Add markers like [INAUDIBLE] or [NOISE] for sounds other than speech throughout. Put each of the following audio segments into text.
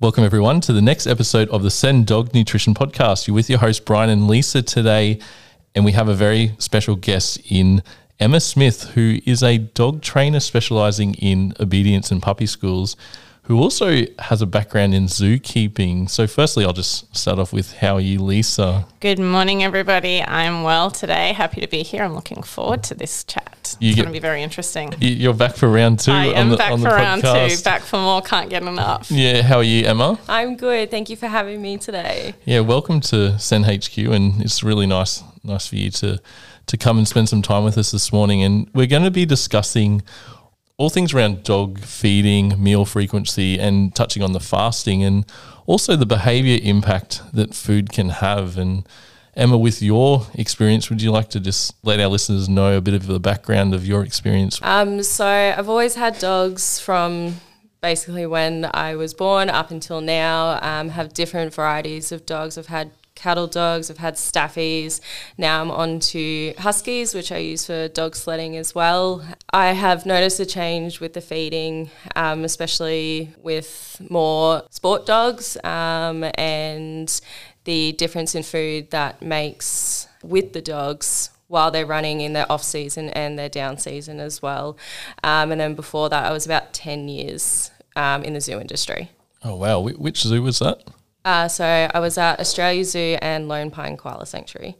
Welcome, everyone, to the next episode of the Sen Dog Nutrition Podcast. You're with your host, Brian and Lisa, today, and we have a very special guest in Emma Smith, who is a dog trainer specializing in obedience and puppy schools who also has a background in zookeeping. So, firstly, I'll just start off with how are you, Lisa? Good morning, everybody. I'm well today. Happy to be here. I'm looking forward to this chat. You it's going to be very interesting. You- You're back for round two I on am the, back on for round two. Back for more. Can't get enough. Yeah, how are you, Emma? I'm good. Thank you for having me today. Yeah, welcome to Sen HQ, and it's really nice, nice for you to to come and spend some time with us this morning. And we're going to be discussing all things around dog feeding, meal frequency, and touching on the fasting, and also the behaviour impact that food can have. And Emma, with your experience, would you like to just let our listeners know a bit of the background of your experience? Um, so I've always had dogs from basically when I was born up until now. Um, have different varieties of dogs. I've had cattle dogs. I've had staffies. Now I'm on to huskies, which I use for dog sledding as well. I have noticed a change with the feeding, um, especially with more sport dogs um, and the difference in food that makes with the dogs while they're running in their off season and their down season as well. Um, and then before that, I was about 10 years um, in the zoo industry. Oh wow, which zoo was that? Uh, so I was at Australia Zoo and Lone Pine Koala Sanctuary.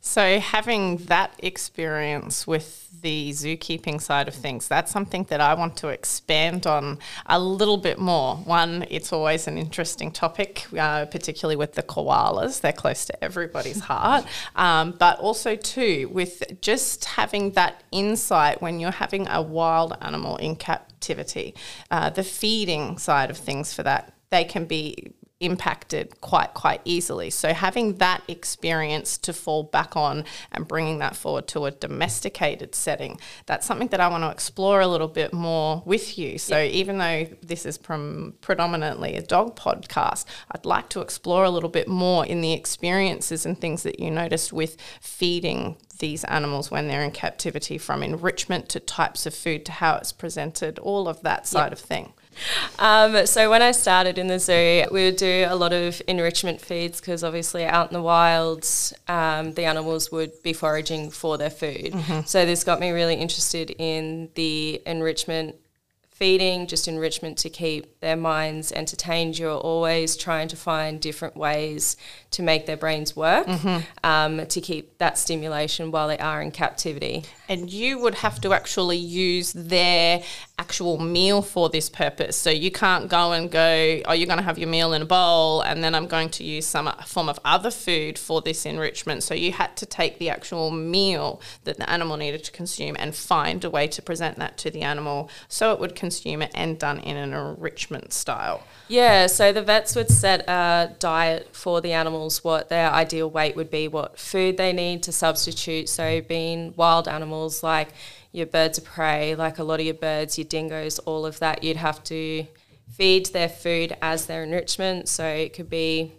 So, having that experience with the zookeeping side of things, that's something that I want to expand on a little bit more. One, it's always an interesting topic, uh, particularly with the koalas, they're close to everybody's [LAUGHS] heart. Um, but also, too, with just having that insight when you're having a wild animal in captivity, uh, the feeding side of things for that, they can be impacted quite quite easily. So having that experience to fall back on and bringing that forward to a domesticated setting that's something that I want to explore a little bit more with you. So even though this is prom- predominantly a dog podcast I'd like to explore a little bit more in the experiences and things that you noticed with feeding these animals when they're in captivity from enrichment to types of food to how it's presented all of that side of thing Um, so when I started in the zoo, we would do a lot of enrichment feeds because obviously out in the wilds, um, the animals would be foraging for their food. So this got me really interested in the enrichment feeding, just enrichment to keep their minds entertained. You're always trying to find different ways to make their brains work um, to keep that stimulation while they are in captivity. and you would have to actually use their actual meal for this purpose. So you can't go and go, oh, you're going to have your meal in a bowl, and then I'm going to use some form of other food for this enrichment. So you had to take the actual meal that the animal needed to consume and find a way to present that to the animal so it would consume it and done in an enrichment style. Yeah, so the vets would set a diet for the animals, what their ideal weight would be, what food they need to substitute. So, being wild animals like your birds of prey, like a lot of your birds, your dingoes, all of that, you'd have to feed their food as their enrichment. So, it could be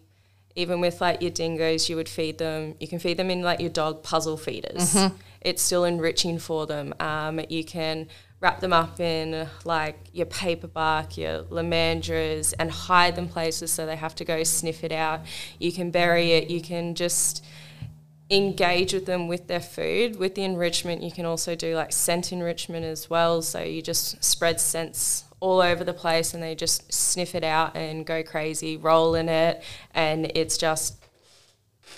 even with like your dingoes, you would feed them, you can feed them in like your dog puzzle feeders. It's still enriching for them. Um, you can wrap them up in like your paper bark, your lomandras, and hide them places so they have to go sniff it out. You can bury it, you can just engage with them with their food. With the enrichment, you can also do like scent enrichment as well. So you just spread scents all over the place and they just sniff it out and go crazy, roll in it, and it's just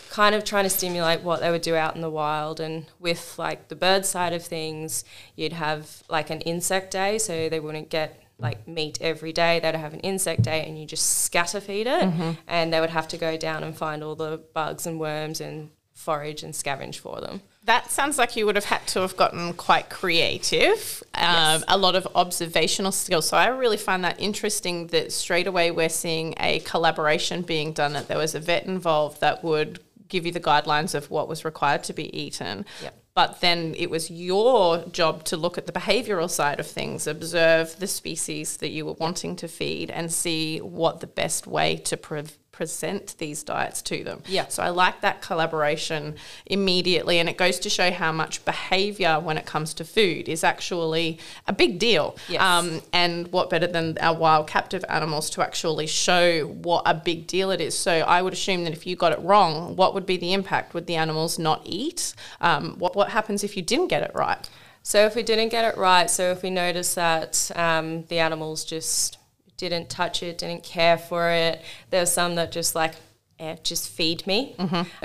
kind of trying to stimulate what they would do out in the wild. And with like the bird side of things you'd have like an insect day. So they wouldn't get like meat every day. They'd have an insect day and you just scatter feed it and they would have to go down and find all the bugs and worms and forage and scavenge for them. That sounds like you would have had to have gotten quite creative, um, a lot of observational skills. So I really find that interesting that straight away we're seeing a collaboration being done, that there was a vet involved that would give you the guidelines of what was required to be eaten. Yep. But then it was your job to look at the behavioral side of things, observe the species that you were wanting to feed, and see what the best way to pre- present these diets to them. Yeah. So I like that collaboration immediately, and it goes to show how much behavior when it comes to food is actually a big deal. Yes. Um, and what better than our wild captive animals to actually show what a big deal it is? So I would assume that if you got it wrong, what would be the impact? Would the animals not eat? Um, what what happens if you didn't get it right? So if we didn't get it right, so if we notice that um, the animals just didn't touch it, didn't care for it, there were some that just like, eh, just feed me.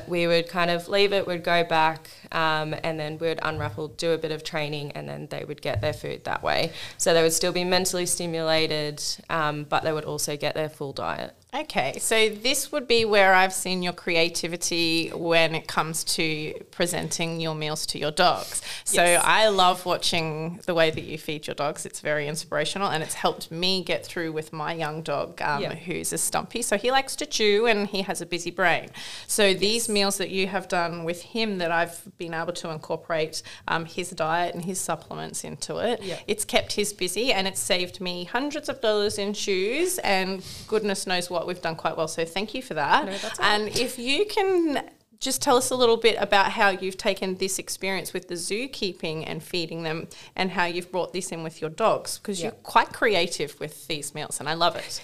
We would kind of leave it, we'd go back, um, and then we'd unravel, do a bit of training, and then they would get their food that way. So they would still be mentally stimulated, um, but they would also get their full diet. Okay, so this would be where I've seen your creativity when it comes to presenting your meals to your dogs. So Yes. I love watching the way that you feed your dogs. It's very inspirational and it's helped me get through with my young dog um, Yeah. who's a stumpy. So he likes to chew and he has a busy brain. So these meals that you have done with him that I've been able to incorporate um, his diet and his supplements into it, Yeah. it's kept his busy and it's saved me hundreds of dollars in shoes and goodness knows what we've done quite well. So thank you for that. No, that's all right. and if you can just tell us a little bit about how you've taken this experience with the zookeeping and feeding them and how you've brought this in with your dogs because Yeah. you're quite creative with these meals and I love it.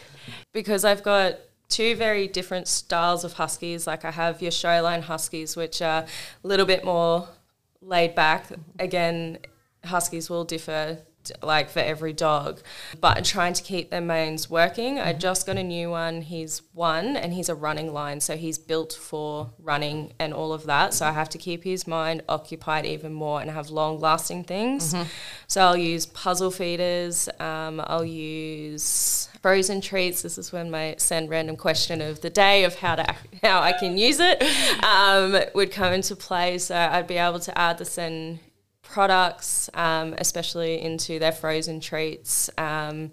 because I've got two very different styles of huskies. Like I have your showline huskies, which are a little bit more laid back. Again, huskies will differ like for every dog, but trying to keep their mains working. I just got a new one. He's one and he's a running line, so he's built for running and all of that. So I have to keep his mind occupied even more and have long lasting things. So I'll use puzzle feeders. Um, I'll use frozen treats. This is when my send random question of the day of how to how I can use it [LAUGHS] um, would come into play. So I'd be able to add the Sen products, um, especially into their frozen treats, um,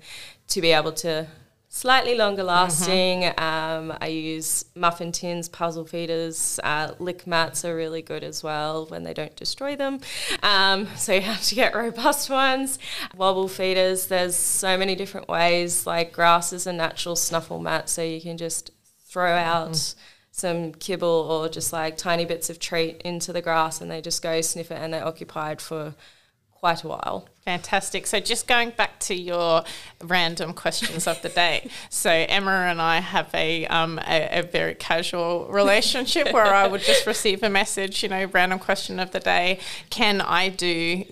to be able to slightly longer lasting. Um, I use muffin tins, puzzle feeders, uh, lick mats are really good as well when they don't destroy them. Um, [LAUGHS] so you have to get robust [LAUGHS] ones. Wobble feeders, there's so many different ways. Like grass is a natural snuffle mat, so you can just throw out some kibble or just like tiny bits of treat into the grass and they just go sniff it and they're occupied for quite a while. Fantastic. So, just going back to your random questions of the day. [LAUGHS] So, Emma and I have a, um, a, a very casual relationship where I would just receive a message, you know, random question of the day. Can I do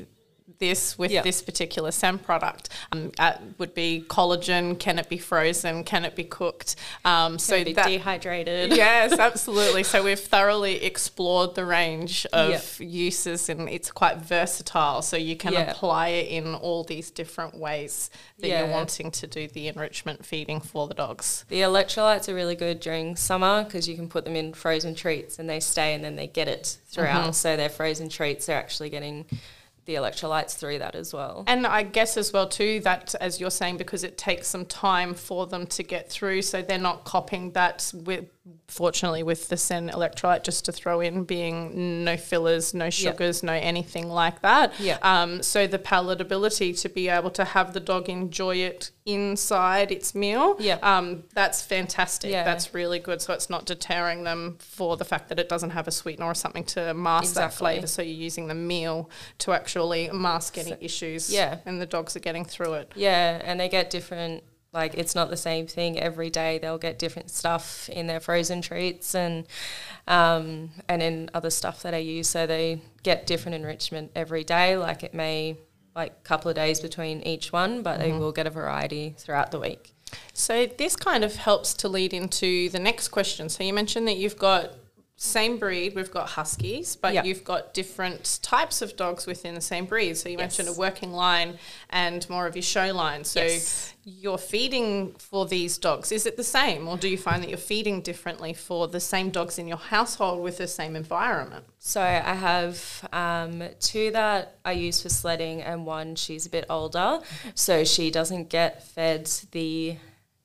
this with Yeah. this particular Sen product? Um, uh, would be collagen. Can it be frozen? Can it be cooked? Um, so be that, dehydrated. yes, [LAUGHS] absolutely. So we've thoroughly explored the range of uses, and it's quite versatile. So you can Yeah. apply it in all these different ways that you're wanting to do the enrichment feeding for the dogs. The electrolytes are really good during summer because you can put them in frozen treats and they stay and then they get it throughout. So their frozen treats They're actually getting the electrolytes through that as well. And I guess as well too that as you're saying because it takes some time for them to get through, so they're not copying that. With fortunately with the Sen electrolyte, just to throw in, being no fillers, no sugars, no anything like that. Yeah. Um, so the palatability to be able to have the dog enjoy it inside its meal. Yeah. Um, that's fantastic. Yeah. That's really good. So it's not deterring them for the fact that it doesn't have a sweetener or something to mask that Exactly. flavour. So you're using the meal to actually mask any issues. yeah. And the dogs are getting through it. Yeah, and they get different. Like it's not the same thing every day. They'll get different stuff in their frozen treats and um, and in other stuff that I use. So they get different enrichment every day. Like it may like a couple of days between each one, but they will get a variety throughout the week. So this kind of helps to lead into the next question. So you mentioned that you've got same breed, we've got huskies, but Yeah. you've got different types of dogs within the same breed. So you mentioned a working line and more of your show line. So Yes. your feeding for these dogs, is it the same or do you find that you're feeding differently for the same dogs in your household with the same environment? So I have um, two that I use for sledding, and one she's a bit older, so she doesn't get fed the.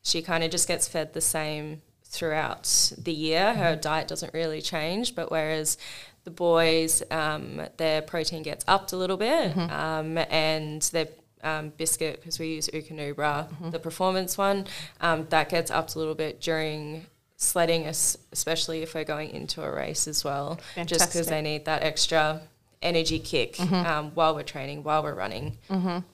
She kind of just gets fed the same throughout the year. Her diet doesn't really change, but whereas the boys, um, their protein gets upped a little bit, um, and their um, biscuit because we use Eukanuba, the performance one, um, that gets upped a little bit during sledding, especially if we're going into a race as well, just because they need that extra energy kick um, while we're training, while we're running,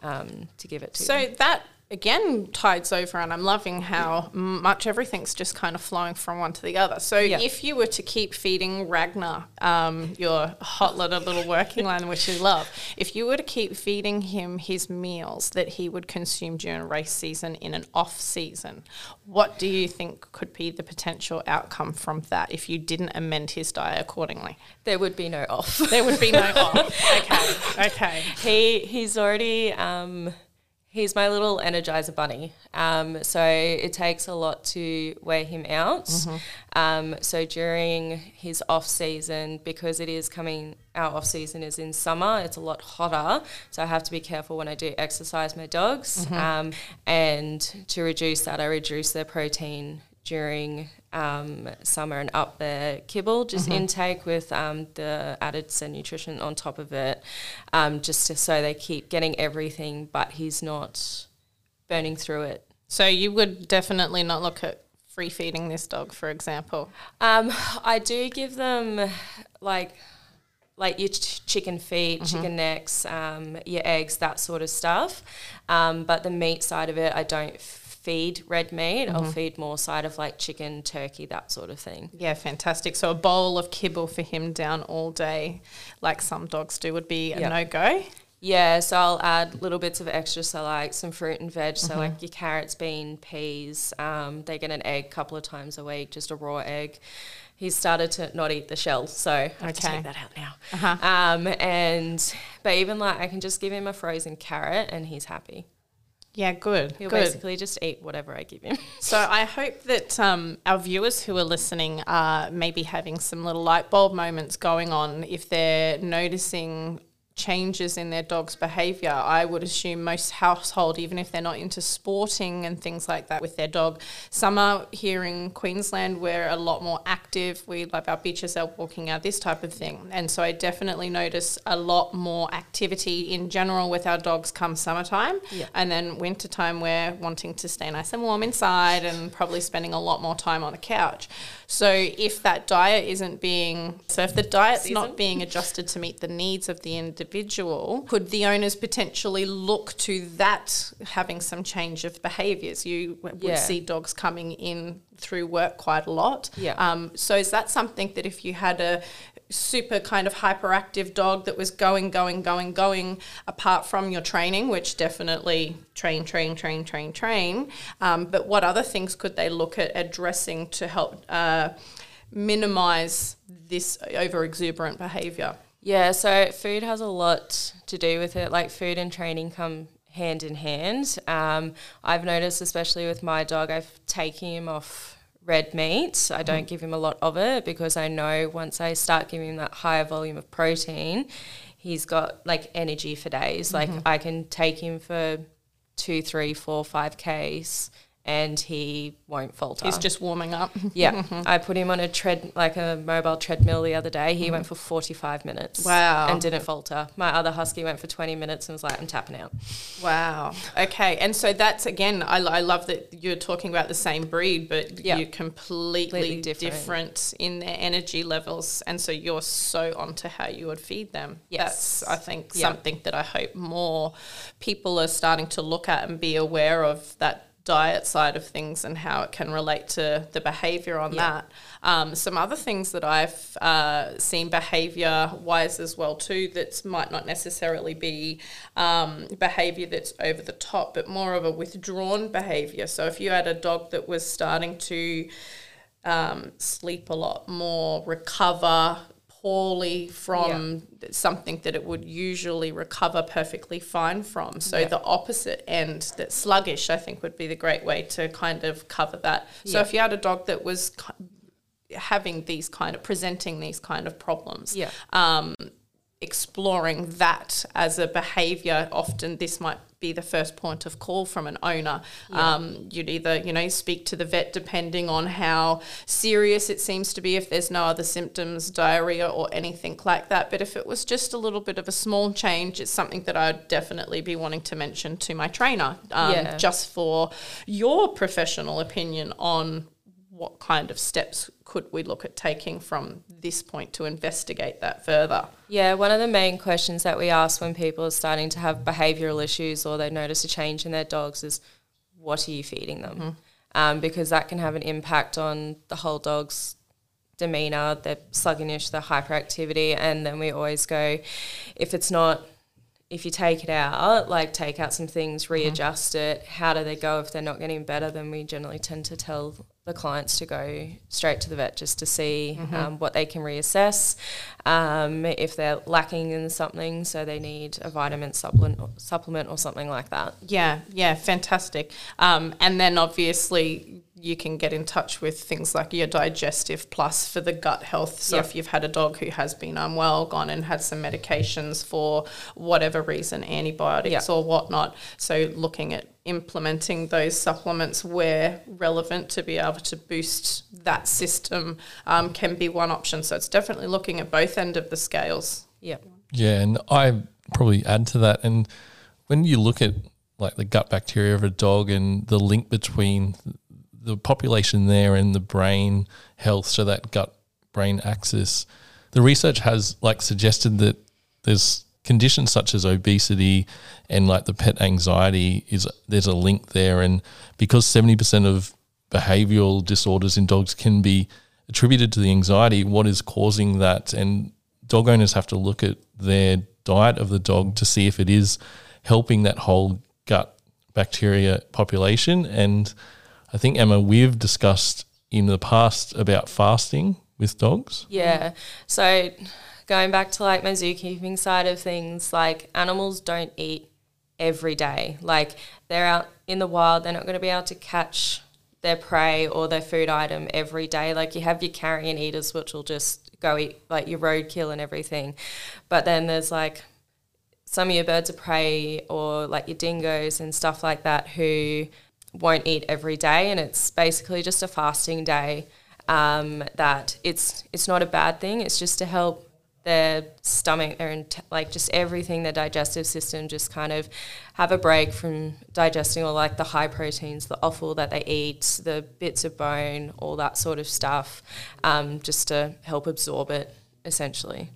um, to give it to them. So that again tides over, and I'm loving how much everything's just kind of flowing from one to the other. So Yeah. if you were to keep feeding Ragnar um, your hot little little working line, which you love, if you were to keep feeding him his meals that he would consume during race season in an off season, what do you think could be the potential outcome from that if you didn't amend his diet accordingly? There would be no off. There would be no off. [LAUGHS] Okay, okay. he he's already um, he's my little energizer bunny. Um, so it takes a lot to wear him out. Um, so during his off season, because it is coming, our off season is in summer. It's a lot hotter, so I have to be careful when I do exercise my dogs. Um, and to reduce that, I reduce their protein during um, summer and up the kibble, just intake with um, the added Sen nutrition on top of it, um, just to, so they keep getting everything, but he's not burning through it. So you would definitely not look at free feeding this dog, for example. Um, I do give them like like your ch- chicken feet, chicken necks, um, your eggs, that sort of stuff. Um, but the meat side of it, I don't f- feed red meat. I'll feed more side of like chicken, turkey, that sort of thing. Yeah, fantastic. So a bowl of kibble for him down all day, like some dogs do, would be a Yeah. no go. Yeah, so I'll add little bits of extra, so like some fruit and veg, so like your carrots, bean, peas. Um, they get an egg a couple of times a week, just a raw egg. He's started to not eat the shell, so I have to take that out now. Um, and but even like I can just give him a frozen carrot and he's happy. Yeah, good. He'll good. basically just eat whatever I give him. [LAUGHS] So I hope that um, our viewers who are listening are maybe having some little light bulb moments going on if they're noticing changes in their dog's behavior. I would assume most household, even if they're not into sporting and things like that with their dog, some are here in Queensland we're a lot more active. We love our beaches out walking out, this type of thing. And so I definitely notice a lot more activity in general with our dogs come summertime. Yeah. And then wintertime, we're wanting to stay nice and warm inside and probably spending a lot more time on a couch. So if that diet isn't being, so if the diet's Season. not being adjusted to meet the needs of the individual, could the owners potentially look to that having some change of behaviours? You would Yeah. see dogs coming in through work quite a lot. Yeah. Um, so is that something that if you had a super kind of hyperactive dog that was going, going, going, going, apart from your training, which definitely train, train, train, train, train, um, but what other things could they look at addressing to help uh, minimize this over exuberant behavior? Yeah, so food has a lot to do with it. Like food and training come hand in hand. Um, I've noticed, especially with my dog, I've taken him off red meat. I don't give him a lot of it because I know once I start giving him that higher volume of protein, he's got like energy for days. Like I can take him for two, three, four, five Ks and he won't falter. He's just warming up. Yeah, [LAUGHS] I put him on a tread, like a mobile treadmill the other day. He mm-hmm. went for 45 minutes. Wow. And didn't falter. My other husky went for 20 minutes and was like, I'm tapping out. Wow. Okay. And so that's again, I, I love that you're talking about the same breed, but Yeah. you're completely Completely different. different. in their energy levels. And so you're so onto how you would feed them. Yes. That's, I think, Yeah. something that I hope more people are starting to look at and be aware of that diet side of things and how it can relate to the behavior on Yeah. that. Um, some other things that I've uh, seen behavior wise as well too that might not necessarily be um, behavior that's over the top, but more of a withdrawn behavior. So if you had a dog that was starting to um, sleep a lot more, recover poorly from something that it would usually recover perfectly fine from. So Yeah. the opposite end, that sluggish, I think would be the great way to kind of cover that. So Yeah. if you had a dog that was having these kind of presenting these kind of problems, Yeah. um, exploring that as a behavior often this might be the first point of call from an owner. Um, you'd either you know speak to the vet depending on how serious it seems to be if there's no other symptoms diarrhea or anything like that. But if it was just a little bit of a small change it's something that i'd definitely be wanting to mention to my trainer um, Yeah. just for your professional opinion on what kind of steps could we look at taking from this point to investigate that further? Yeah, one of the main questions that we ask when people are starting to have behavioural issues or they notice a change in their dogs is, what are you feeding them? Mm-hmm. Um, because that can have an impact on the whole dog's demeanour, their sluggishness, their hyperactivity, and then we always go, if it's not if you take it out, like take out some things, mm-hmm. readjust mm-hmm. it, how do they go if they're not getting better? Then we generally tend to tell the clients to go straight to the vet just to see mm-hmm. um, what they can reassess um, if they're lacking in something, so they need a vitamin supplement, supplement or something like that. Yeah, yeah, fantastic. Um, and then obviously you can get in touch with things like your digestive plus for the gut health. So yep. if you've had a dog who has been unwell, gone and had some medications for whatever reason, antibiotics yep. or whatnot. So looking at implementing those supplements where relevant to be able to boost that system um, can be one option. So it's definitely looking at both end of the scales. Yeah. Yeah, and I probably add to that. And when you look at like the gut bacteria of a dog and the link between the population there and the brain health, so that gut brain axis, the research has like suggested that there's conditions such as obesity and like the pet anxiety is there's a link there. And because 70% of behavioral disorders in dogs can be attributed to the anxiety what is causing that? And dog owners have to look at their diet of the dog to see if it is helping that whole gut bacteria population. And I think Emma we've discussed in the past about fasting with dogs yeah so going back to like my zookeeping side of things, like animals don't eat every day. Like they're out in the wild, they're not going to be able to catch their prey or their food item every day. Like you have your carrion eaters, which will just go eat like your roadkill and everything. But then there's like some of your birds of prey or like your dingoes and stuff like that who won't eat every day, and it's basically just a fasting day. Um, that it's it's not a bad thing. It's just to help their stomach, their int- like just everything, their digestive system, just kind of have a break from digesting all like the high proteins, the offal that they eat, the bits of bone, all that sort of stuff, um, just to help absorb it essentially.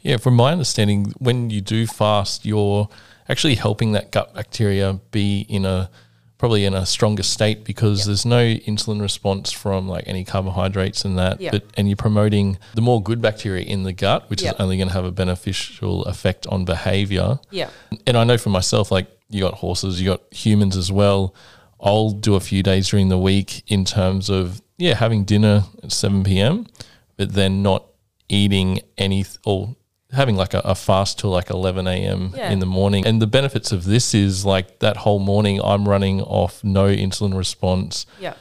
Yeah, from my understanding, when you do fast, you're actually helping that gut bacteria be in a probably in a stronger state because yep. there's no insulin response from like any carbohydrates and that yep. but and you're promoting the more good bacteria in the gut which yep. is only going to have a beneficial effect on behavior yeah and i know for myself like you got horses you got humans as well i'll do a few days during the week in terms of yeah having dinner at 7 p.m but then not eating any or having like a, a, fast till like 11 a.m. Yeah. in the morning. And the benefits of this is like that whole morning I'm running off no insulin response. Yeah.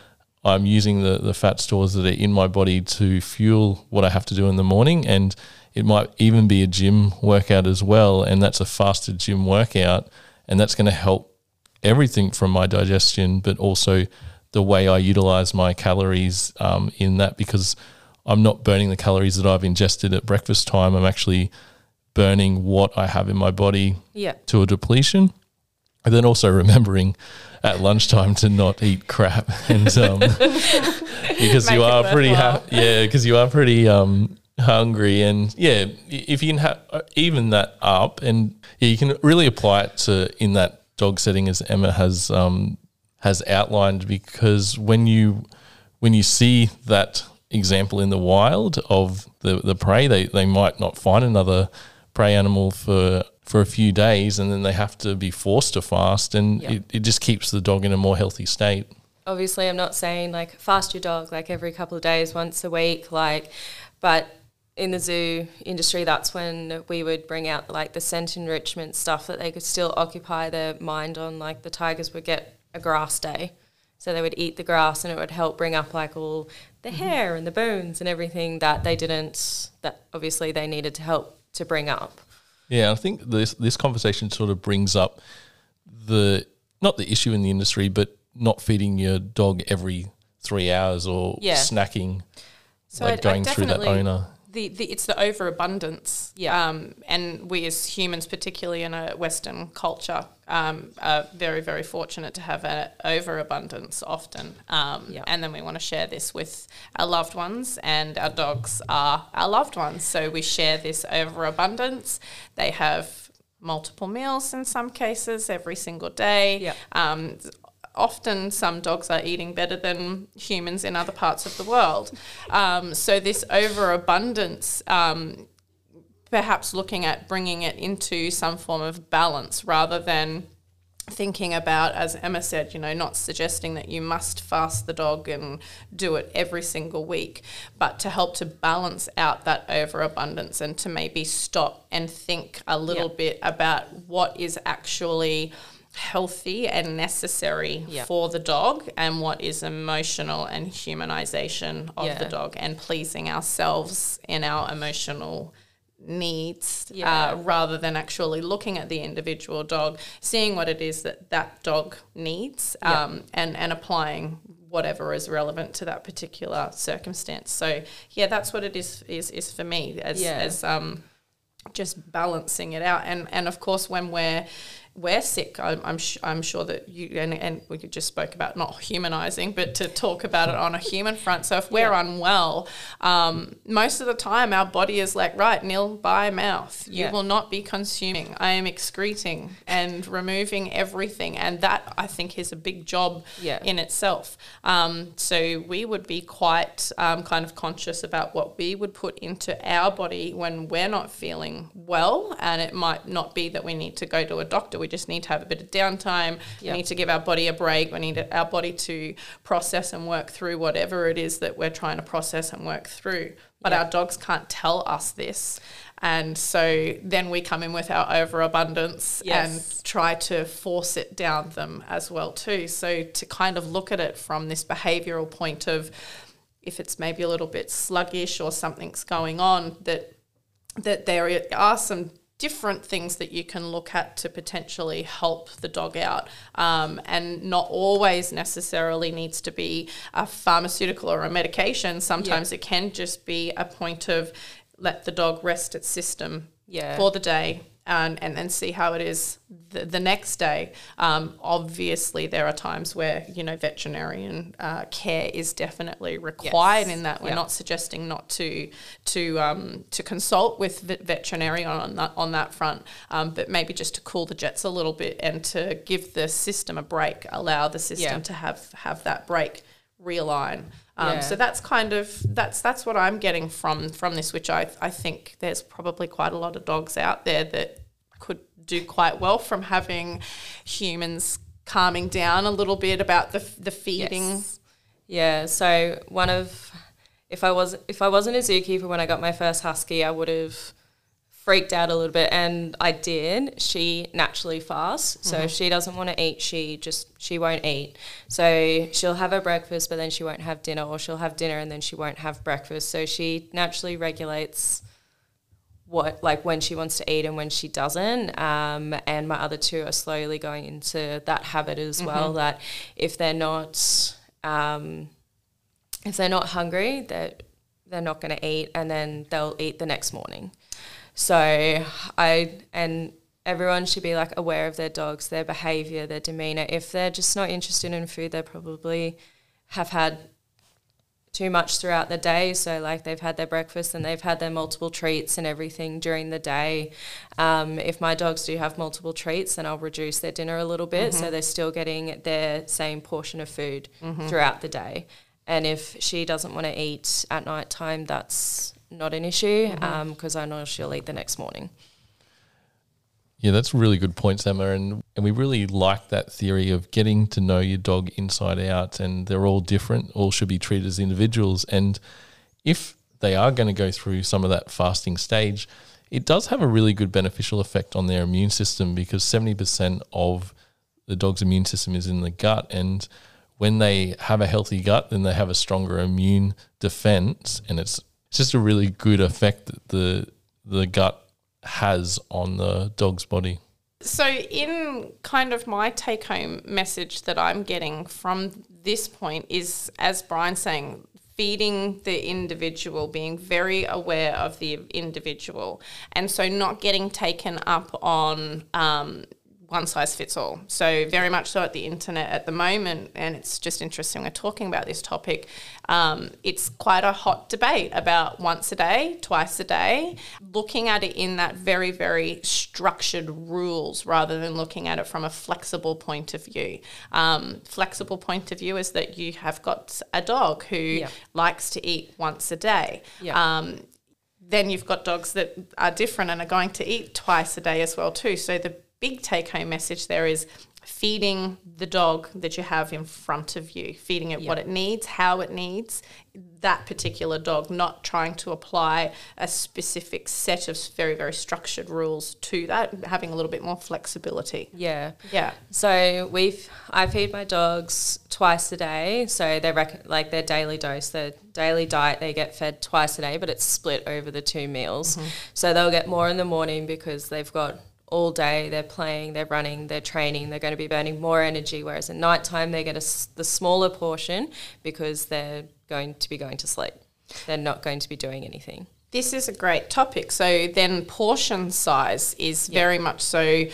I'm using the, the fat stores that are in my body to fuel what I have to do in the morning. And it might even be a gym workout as well. And that's a fasted gym workout. And that's going to help everything from my digestion, but also the way I utilize my calories um, in that because – I'm not burning the calories that I've ingested at breakfast time. I'm actually burning what I have in my body yeah. to a depletion. And then also remembering at lunchtime to not eat crap [LAUGHS] and um, [LAUGHS] because you are pretty ha- yeah because you are pretty um, hungry and yeah if you can have even that up and yeah, you can really apply it to in that dog setting as Emma has um, has outlined because when you when you see that example in the wild of the, the prey. They, they might not find another prey animal for for a few days and then they have to be forced to fast and yep. it, it just keeps the dog in a more healthy state. Obviously I'm not saying like fast your dog like every couple of days, once a week, like but in the zoo industry that's when we would bring out like the scent enrichment stuff that they could still occupy their mind on like the tigers would get a grass day so they would eat the grass and it would help bring up like all the mm-hmm. hair and the bones and everything that they didn't, that obviously they needed to help to bring up. Yeah, I think this this conversation sort of brings up the not the issue in the industry, but not feeding your dog every three hours or yeah. snacking, so like I, going I through that owner the, the it's the overabundance. Yeah. Um, and we as humans, particularly in a Western culture, um, are very very fortunate to have an overabundance often. Um, Yeah. And then we want to share this with our loved ones, and our dogs are our loved ones. So we share this overabundance. They have multiple meals in some cases every single day. Yeah. Um, often some dogs are eating better than humans in other parts of the world. Um, so this overabundance, um, perhaps looking at bringing it into some form of balance rather than thinking about, as Emma said, you know, not suggesting that you must fast the dog and do it every single week, but to help to balance out that overabundance and to maybe stop and think a little Yeah. bit about what is actually healthy and necessary Yeah. for the dog and what is emotional and humanization of the dog and pleasing ourselves in our emotional needs Yeah. uh, rather than actually looking at the individual dog, seeing what it is that that dog needs Yeah. um, and, and applying whatever is relevant to that particular circumstance. So yeah, that's what it is is, is for me as, Yeah. as um, just balancing it out. And, and of course, when we're we're sick, I'm, I'm, sh- I'm sure that you and, and we just spoke about not humanizing, but to talk about it on a human front. So if we're Yeah. unwell, um, most of the time our body is like, right, nil by mouth. You Yeah. will not be consuming. I am excreting and removing everything, and that I think is a big job Yeah. in itself. Um, so we would be quite um, kind of conscious about what we would put into our body when we're not feeling well, and it might not be that we need to go to a doctor. We just need to have a bit of downtime. Yeah. We need to give our body a break. We need our body to process and work through whatever it is that we're trying to process and work through. But Yeah. our dogs can't tell us this. And so then we come in with our overabundance Yes. and try to force it down them as well too. So to kind of look at it from this behavioral point of if it's maybe a little bit sluggish or something's going on that that there are some different things that you can look at to potentially help the dog out. Um, and not always necessarily needs to be a pharmaceutical or a medication. Sometimes it can just be a point of let the dog rest its system Yeah. for the day and, and then see how it is the, the next day. Um, obviously, there are times where you know veterinarian uh, care is definitely required. Yes. In that, we're Yeah. not suggesting not to to um, to consult with vet- veterinarian on that on that front, um, but maybe just to cool the jets a little bit and to give the system a break, allow the system Yeah. to have have that break, realign. Um, Yeah. So that's kind of that's that's what I'm getting from from this, which I I think there's probably quite a lot of dogs out there that could do quite well from having humans calming down a little bit about the the feeding. Yes. Yeah. So one of if I was if I wasn't a zookeeper when I got my first husky, I would have freaked out a little bit, and I did. She naturally fasts, so if she doesn't want to eat, she just she won't eat. So she'll have her breakfast, but then she won't have dinner, or she'll have dinner and then she won't have breakfast. So she naturally regulates what like when she wants to eat and when she doesn't um, and my other two are slowly going into that habit as well that if they're not um, if they're not hungry they're they're not going to eat and then they'll eat the next morning so i and everyone should be like aware of their dogs their behavior their demeanor if they're just not interested in food they probably have had too much throughout the day. So, like, they've had their breakfast and they've had their multiple treats and everything during the day. Um, if my dogs do have multiple treats, then I'll reduce their dinner a little bit so they're still getting their same portion of food throughout the day. And if she doesn't want to eat at night time, that's not an issue mm-hmm. um, because I know she'll eat the next morning. Yeah, that's really good points, Emma. And, and we really like that theory of getting to know your dog inside out, and they're all different, all should be treated as individuals. And if they are going to go through some of that fasting stage, it does have a really good beneficial effect on their immune system because 70% of the dog's immune system is in the gut. And when they have a healthy gut, then they have a stronger immune defense. And it's, it's just a really good effect that the, the gut has on the dog's body. So, in kind of my take home message that I'm getting from this point is, as Brian's saying, feeding the individual, being very aware of the individual, and so not getting taken up on um, one size fits all. So very much so at the internet at the moment, and it's just interesting we're talking about this topic. Um, it's quite a hot debate about once a day, twice a day, looking at it in that very very structured rules rather than looking at it from a flexible point of view. Um, flexible point of view is that you have got a dog who Yeah. likes to eat once a day. Yeah. Um, then you've got dogs that are different and are going to eat twice a day as well too. So the big take home message there is feeding the dog that you have in front of you, feeding it what it needs, how it needs that particular dog, not trying to apply a specific set of very very structured rules to that, having a little bit more flexibility. Yeah. Yeah. So we've I feed my dogs twice a day. So they rec- like their daily dose, their daily diet they get fed twice a day, but it's split over the two meals. Mm-hmm. So they'll get more in the morning because they've got all day. They're playing, they're running, they're training. They're going to be burning more energy. Whereas at night time they get a the smaller portion because they're going to be going to sleep. They're not going to be doing anything. This is a great topic. So then portion size is very much so.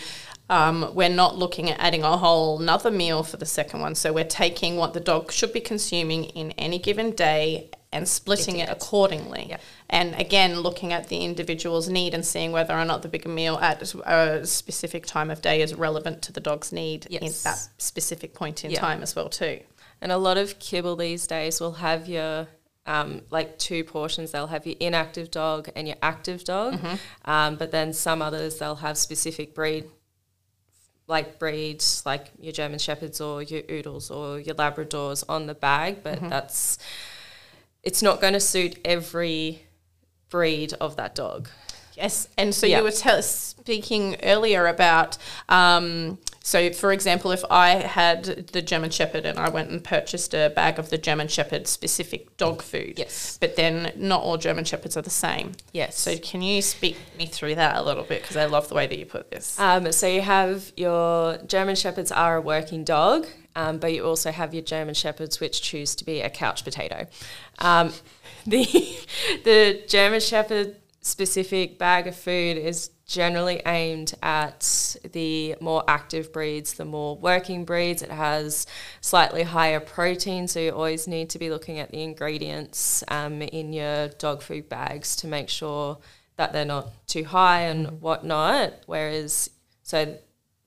Um, we're not looking at adding a whole another meal for the second one. So we're taking what the dog should be consuming in any given day and splitting it accordingly. Yep. And again, looking at the individual's need and seeing whether or not the bigger meal at a specific time of day is relevant to the dog's need in that specific point in Yeah. time as well too. And a lot of kibble these days will have your um, like two portions. They'll have your inactive dog and your active dog. Um, but then some others they'll have specific breed, like breeds, like your German Shepherds or your Oodles or your Labradors on the bag. But that's it's not going to suit every breed of that dog. Yes, and so Yeah. you were tell speaking earlier about. Um, so, for example, if I had the German Shepherd and I went and purchased a bag of the German Shepherd specific dog food, Yes. but then not all German Shepherds are the same. Yes. So, can you speak me through that a little bit? Because I love the way that you put this. Um, so you have your German Shepherds are a working dog, um, but you also have your German Shepherds which choose to be a couch potato. Um, [LAUGHS] the the German Shepherd specific bag of food is generally aimed at the more active breeds, the more working breeds. It has slightly higher protein, so you always need to be looking at the ingredients um, in your dog food bags to make sure that they're not too high and whatnot. Whereas, so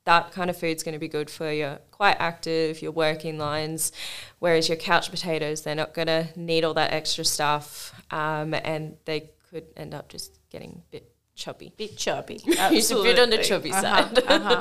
that kind of food's going to be good for your quite active, your working lines. Whereas your couch potatoes, they're not going to need all that extra stuff, um, and they could end up just getting a bit chubby. bit chubby. [LAUGHS] It's a bit on the chubby Uh-huh, side. uh-huh,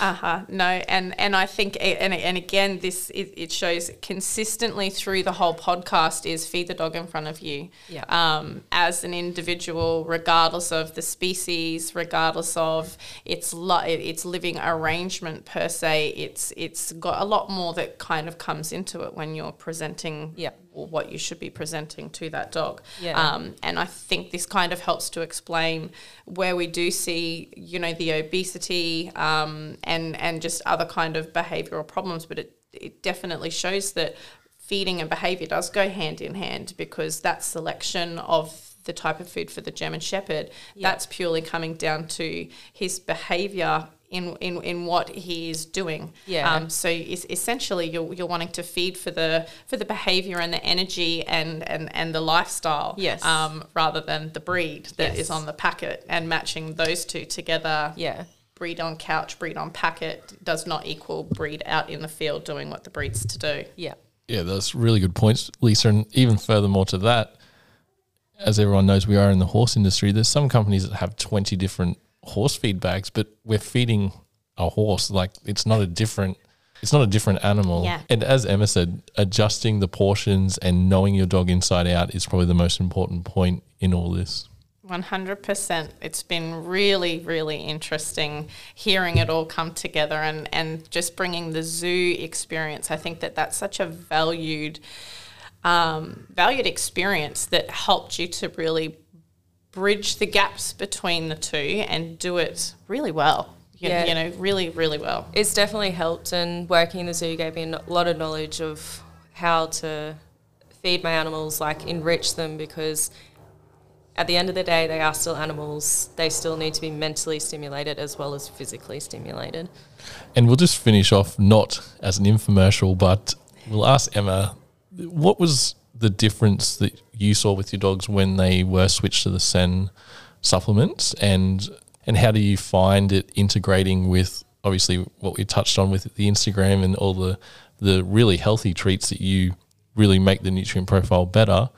[LAUGHS] uh-huh. No, and and I think and and again this it, it shows consistently through the whole podcast is feed the dog in front of you. Yeah. Um, as an individual, regardless of the species, regardless of its li- its living arrangement per se, it's it's got a lot more that kind of comes into it when you're presenting Yeah. Or what you should be presenting to that dog. Yeah. Um, and I think this kind of helps to explain where we do see, you know, the obesity um, and and just other kind of behavioural problems. But it it definitely shows that feeding and behaviour does go hand in hand because that selection of the type of food for the German Shepherd, Yeah. that's purely coming down to his behaviour in, in, in what he is doing. Yeah. Um, so es- essentially, you're, you're wanting to feed for the for the behaviour and the energy and, and, and the lifestyle. Yes. Um, rather than the breed that is Yes. on the packet and matching those two together. Yeah. Breed on couch, breed on packet does not equal breed out in the field doing what the breed's to do. Yeah. Yeah, that's really good points, Lisa. And even furthermore to that, as everyone knows, we are in the horse industry. There's some companies that have 20 different horse feed bags, but we're feeding a horse. Like it's not a different, it's not a different animal. Yeah. And as Emma said, adjusting the portions and knowing your dog inside out is probably the most important point in all this. 100%. It's been really, really interesting hearing it all come together and, and just bringing the zoo experience. I think that that's such a valued, um, valued experience that helped you to really bridge the gaps between the two and do it really well. You, Yeah. you know, really, really well. It's definitely helped, and working in the zoo gave me a lot of knowledge of how to feed my animals, like enrich them because at the end of the day, they are still animals. They still need to be mentally stimulated as well as physically stimulated. And we'll just finish off not as an infomercial, but we'll ask Emma what was the difference that you saw with your dogs when they were switched to the Sen supplements and and how do you find it integrating with obviously what we touched on with the Instagram and all the the really healthy treats that you really make the nutrient profile better.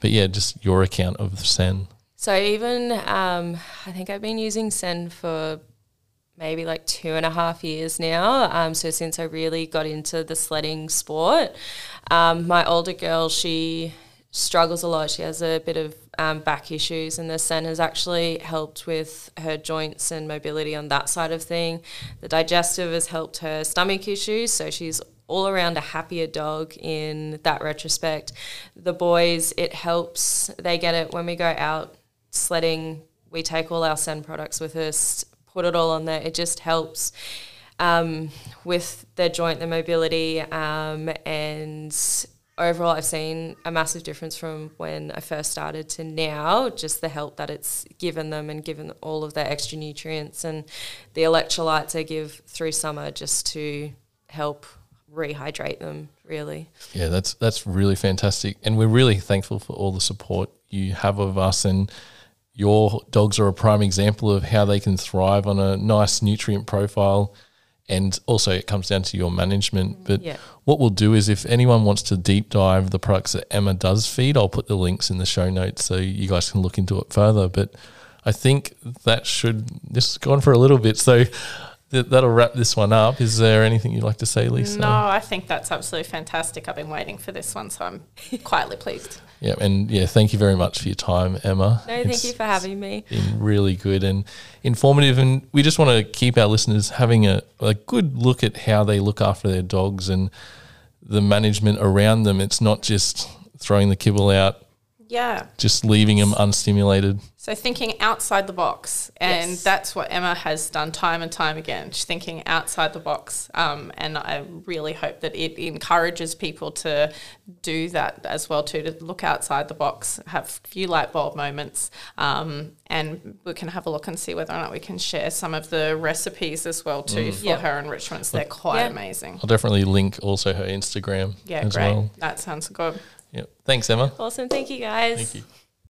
But yeah, just your account of Sen. So even um, I think I've been using Sen for maybe like two and a half years now. Um, so since I really got into the sledding sport, um, my older girl she struggles a lot. She has a bit of um, back issues, and the Sen has actually helped with her joints and mobility on that side of thing. The digestive has helped her stomach issues, so she's all around a happier dog in that retrospect. The boys, it helps. They get it when we go out sledding. We take all our Sen products with us, put it all on there. It just helps um, with their joint, their mobility, um, and overall, I've seen a massive difference from when I first started to now. Just the help that it's given them and given all of their extra nutrients and the electrolytes I give through summer just to help rehydrate them really yeah that's that's really fantastic and we're really thankful for all the support you have of us and your dogs are a prime example of how they can thrive on a nice nutrient profile. And also it comes down to your management. Mm, but Yeah. what we'll do is if anyone wants to deep dive the products that emma does feed i'll put the links in the show notes so you guys can look into it further. But i think that should this has gone for a little bit. So th- that'll wrap this one up is there anything you'd like to say lisa No, I think that's absolutely fantastic. I've been waiting for this one, so I'm [LAUGHS] quietly pleased. Yeah, and yeah, thank you very much for your time, Emma. no thank It's you for having me Been really good and informative, and we just want to keep our listeners having a, a good look at how they look after their dogs and the management around them. It's not just throwing the kibble out, Yeah. just leaving them unstimulated. So thinking outside the box, and Yes. that's what Emma has done time and time again. She's thinking outside the box, um, and I really hope that it encourages people to do that as well too. To look outside the box, have a few light bulb moments, um, and we can have a look and see whether or not we can share some of the recipes as well too for Yeah. her enrichments. They're quite Yeah. amazing. I'll definitely link also her Instagram Yeah, as great. well. That sounds good. Yeah. Thanks, Emma. awesome thank you guys Thank you.